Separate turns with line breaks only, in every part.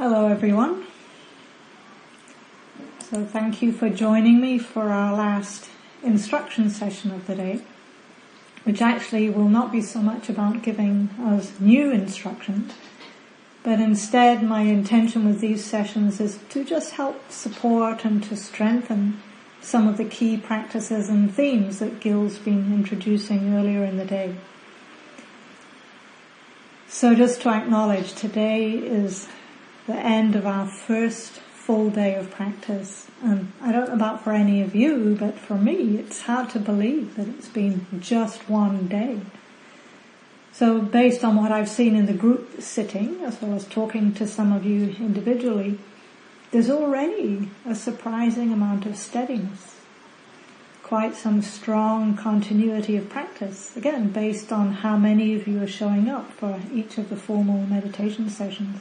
Hello everyone. So thank you for joining me for our last instruction session of the day, which actually will not be so much about giving us new instructions, but instead my intention with these sessions is to just help support and to strengthen some of the key practices and themes that Gil's been introducing earlier in the day. So just to acknowledge, today is the end of our first full day of practice. And I don't know about for any of you, but for me, it's hard to believe that it's been just one day. So based on what I've seen in the group sitting, as well as talking to some of you individually, there's already a surprising amount of steadiness. Quite some strong continuity of practice, again, based on how many of you are showing up for each of the formal meditation sessions.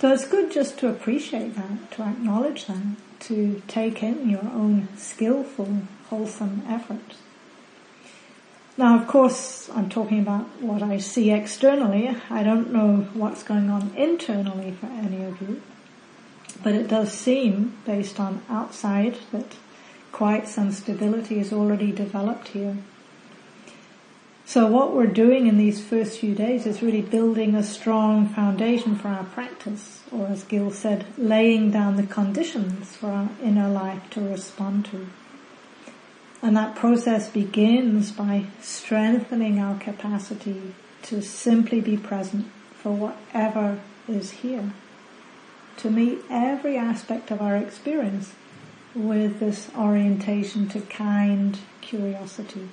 So it's good just to appreciate that, to acknowledge that, to take in your own skillful, wholesome efforts. Now, of course, I'm talking about what I see externally. I don't know what's going on internally for any of you, but it does seem, based on outside, that quite some stability is already developed here. So what we're doing in these first few days is really building a strong foundation for our practice, or as Gil said, laying down the conditions for our inner life to respond to. And that process begins by strengthening our capacity to simply be present for whatever is here. To meet every aspect of our experience with this orientation to kind curiosity.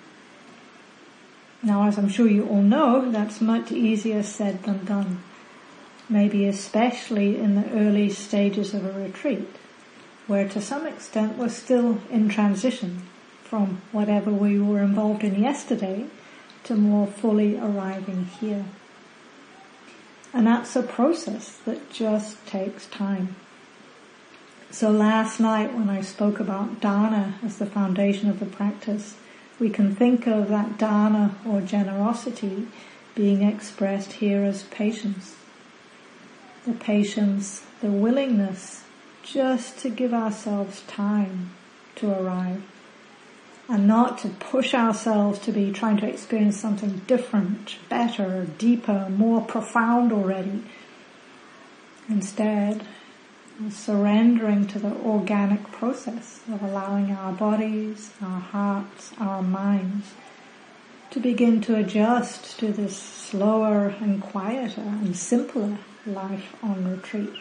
Now, as I'm sure you all know, that's much easier said than done. Maybe especially in the early stages of a retreat, where to some extent we're still in transition from whatever we were involved in yesterday to more fully arriving here. And that's a process that just takes time. So last night when I spoke about dana as the foundation of the practice, we can think of that dana or generosity being expressed here as patience. The patience, the willingness just to give ourselves time to arrive and not to push ourselves to be trying to experience something different, better, deeper, more profound already. Instead, surrendering to the organic process of allowing our bodies, our hearts, our minds to begin to adjust to this slower and quieter and simpler life on retreat.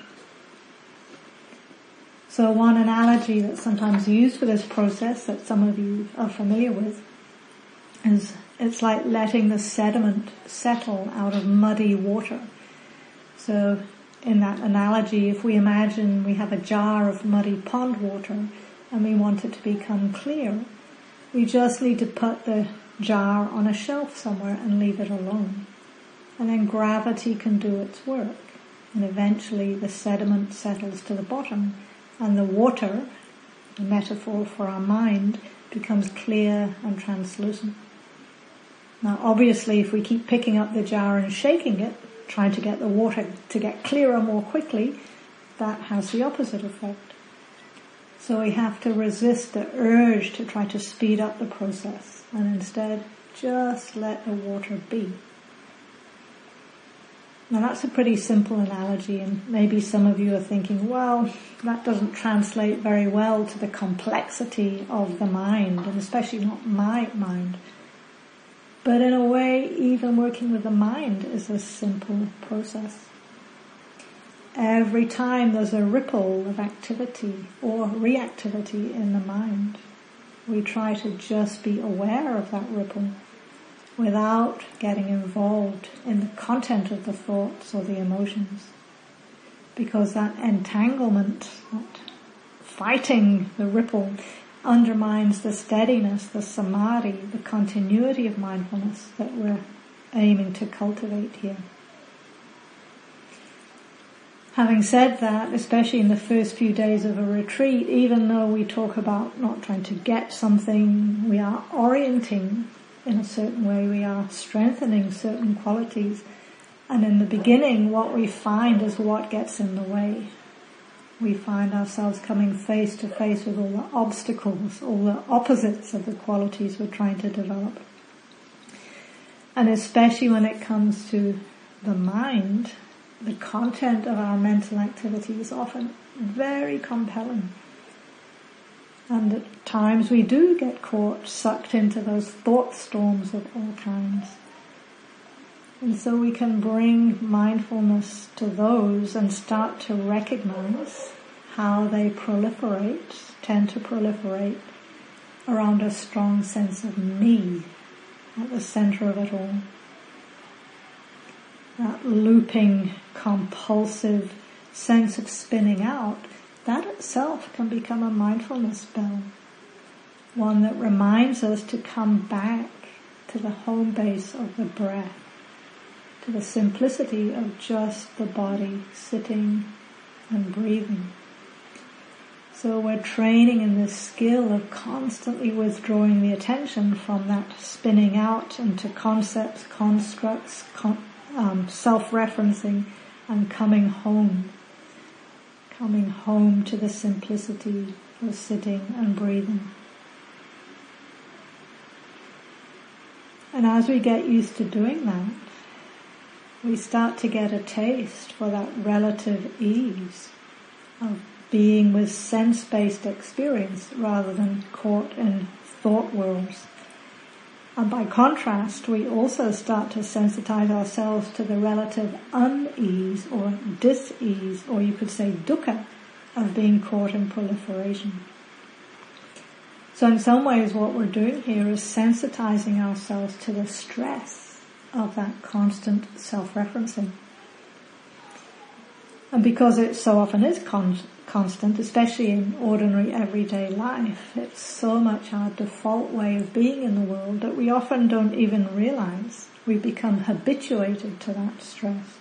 So one analogy that's sometimes used for this process that some of you are familiar with is it's like letting the sediment settle out of muddy water. So in that analogy, if we imagine we have a jar of muddy pond water and we want it to become clear, we just need to put the jar on a shelf somewhere and leave it alone. And then gravity can do its work. And eventually the sediment settles to the bottom and the water, the metaphor for our mind, becomes clear and translucent. Now obviously if we keep picking up the jar and shaking it, trying to get the water to get clearer more quickly, that has the opposite effect. So we have to resist the urge to try to speed up the process and instead just let the water be. Now that's a pretty simple analogy and maybe some of you are thinking, well, that doesn't translate very well to the complexity of the mind and especially not my mind. But in a way, even working with the mind is a simple process. Every time there's a ripple of activity or reactivity in the mind, we try to just be aware of that ripple without getting involved in the content of the thoughts or the emotions. Because that entanglement, that fighting the ripple undermines the steadiness, the samadhi, the continuity of mindfulness that we're aiming to cultivate here. Having said that, especially in the first few days of a retreat, even though we talk about not trying to get something, we are orienting in a certain way, we are strengthening certain qualities, And in the beginning, what we find is what gets in the way. We find ourselves coming face to face with all the obstacles, all the opposites of the qualities we're trying to develop. And especially when it comes to the mind, the content of our mental activity is often very compelling. And at times we do get caught, sucked into those thought storms of all kinds. And so we can bring mindfulness to those and start to recognize how they proliferate, tend to proliferate around a strong sense of me at the center of it all. That looping, compulsive sense of spinning out, that itself can become a mindfulness bell. One that reminds us to come back to the home base of the breath to the simplicity of just the body sitting and breathing. So we're training in this skill of constantly withdrawing the attention from that spinning out into concepts, constructs, con- um, self-referencing and coming home. Coming home to the simplicity of sitting and breathing. And as we get used to doing that, we start to get a taste for that relative ease of being with sense-based experience rather than caught in thought worlds. And by contrast, we also start to sensitize ourselves to the relative unease or dis-ease, or you could say dukkha, of being caught in proliferation. So in some ways what we're doing here is sensitizing ourselves to the stress of that constant self-referencing. And because it so often is con- constant, especially in ordinary everyday life, it's so much our default way of being in the world that we often don't even realize we become habituated to that stress.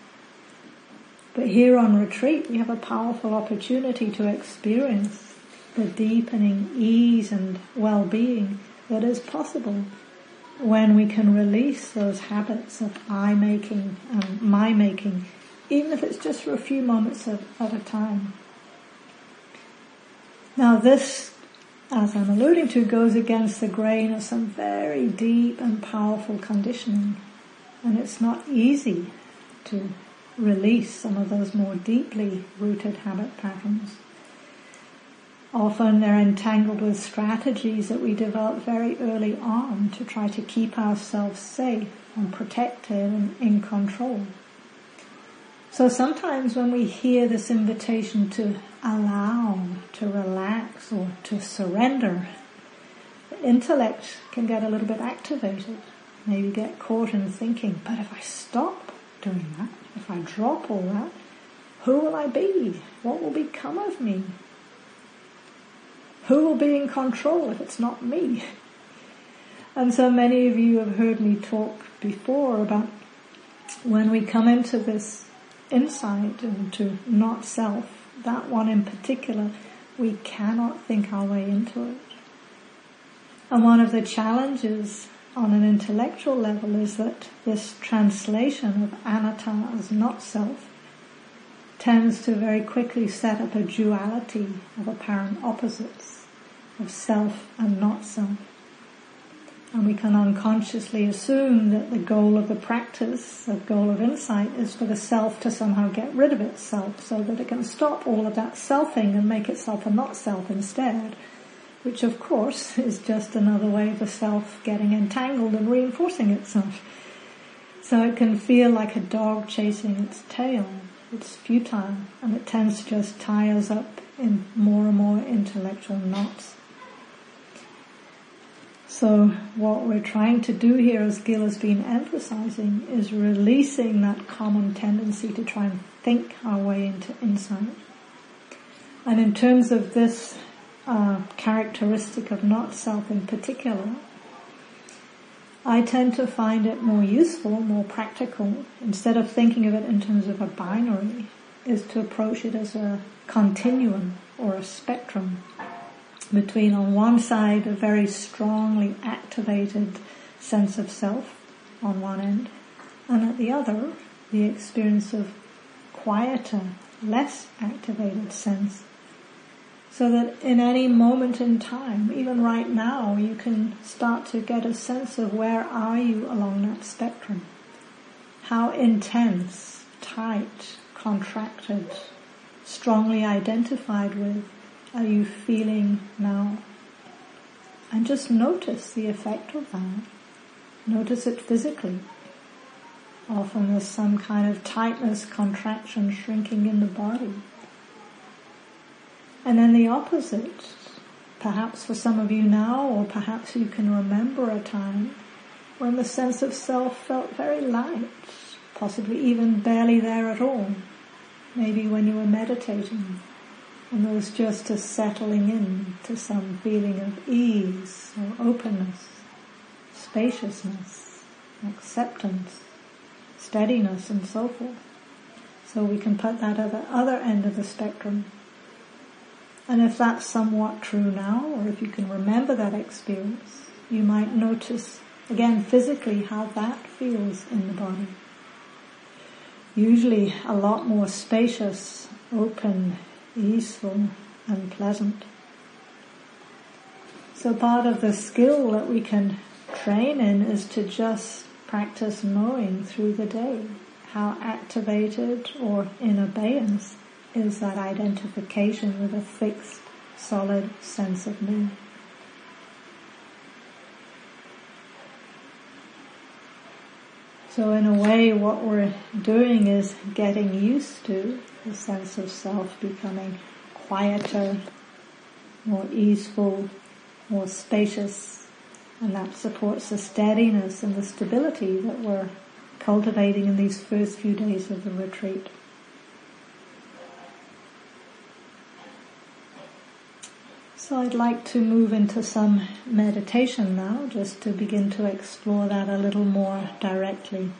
But here on retreat, we have a powerful opportunity to experience the deepening ease and well-being that is possible when we can release those habits of I making and my making, even if it's just for a few moments at, at a time. Now this, as I'm alluding to, goes against the grain of some very deep and powerful conditioning. And it's not easy to release some of those more deeply rooted habit patterns. Often they're entangled with strategies that we develop very early on to try to keep ourselves safe and protected and in control. So sometimes when we hear this invitation to allow, to relax or to surrender, the intellect can get a little bit activated. Maybe get caught in thinking, but if I stop doing that, if I drop all that, who will I be? What will become of me? Who will be in control if it's not me? And so many of you have heard me talk before about when we come into this insight into not self, that one in particular, we cannot think our way into it. And one of the challenges on an intellectual level is that this translation of anatta as not self tends to very quickly set up a duality of apparent opposites, of self and not self. And we can unconsciously assume that the goal of the practice, the goal of insight, is for the self to somehow get rid of itself so that it can stop all of that selfing and make itself a not self instead. Which of course is just another way of the self getting entangled and reinforcing itself. So it can feel like a dog chasing its tail it's futile and it tends to just tie us up in more and more intellectual knots. So what we're trying to do here, as Gil has been emphasizing, is releasing that common tendency to try and think our way into insight. And in terms of this uh, characteristic of not self in particular, I tend to find it more useful, more practical, instead of thinking of it in terms of a binary, is to approach it as a continuum or a spectrum between on one side a very strongly activated sense of self on one end, and at the other the experience of quieter, less activated sense. So that in any moment in time, even right now, you can start to get a sense of where are you along that spectrum. How intense, tight, contracted, strongly identified with are you feeling now? And just notice the effect of that. Notice it physically. Often there's some kind of tightness, contraction, shrinking in the body. And then the opposite. Perhaps for some of you now, or perhaps you can remember a time when the sense of self felt very light, possibly even barely there at all. Maybe when you were meditating, and there was just a settling in to some feeling of ease or openness, spaciousness, acceptance, steadiness, and so forth. So we can put that at the other end of the spectrum and if that's somewhat true now, or if you can remember that experience, you might notice again physically how that feels in the body. Usually a lot more spacious, open, easeful and pleasant. So part of the skill that we can train in is to just practice knowing through the day how activated or in abeyance is that identification with a fixed, solid sense of me. So in a way what we're doing is getting used to the sense of self becoming quieter, more easeful, more spacious, and that supports the steadiness and the stability that we're cultivating in these first few days of the retreat. So I'd like to move into some meditation now, just to begin to explore that a little more directly.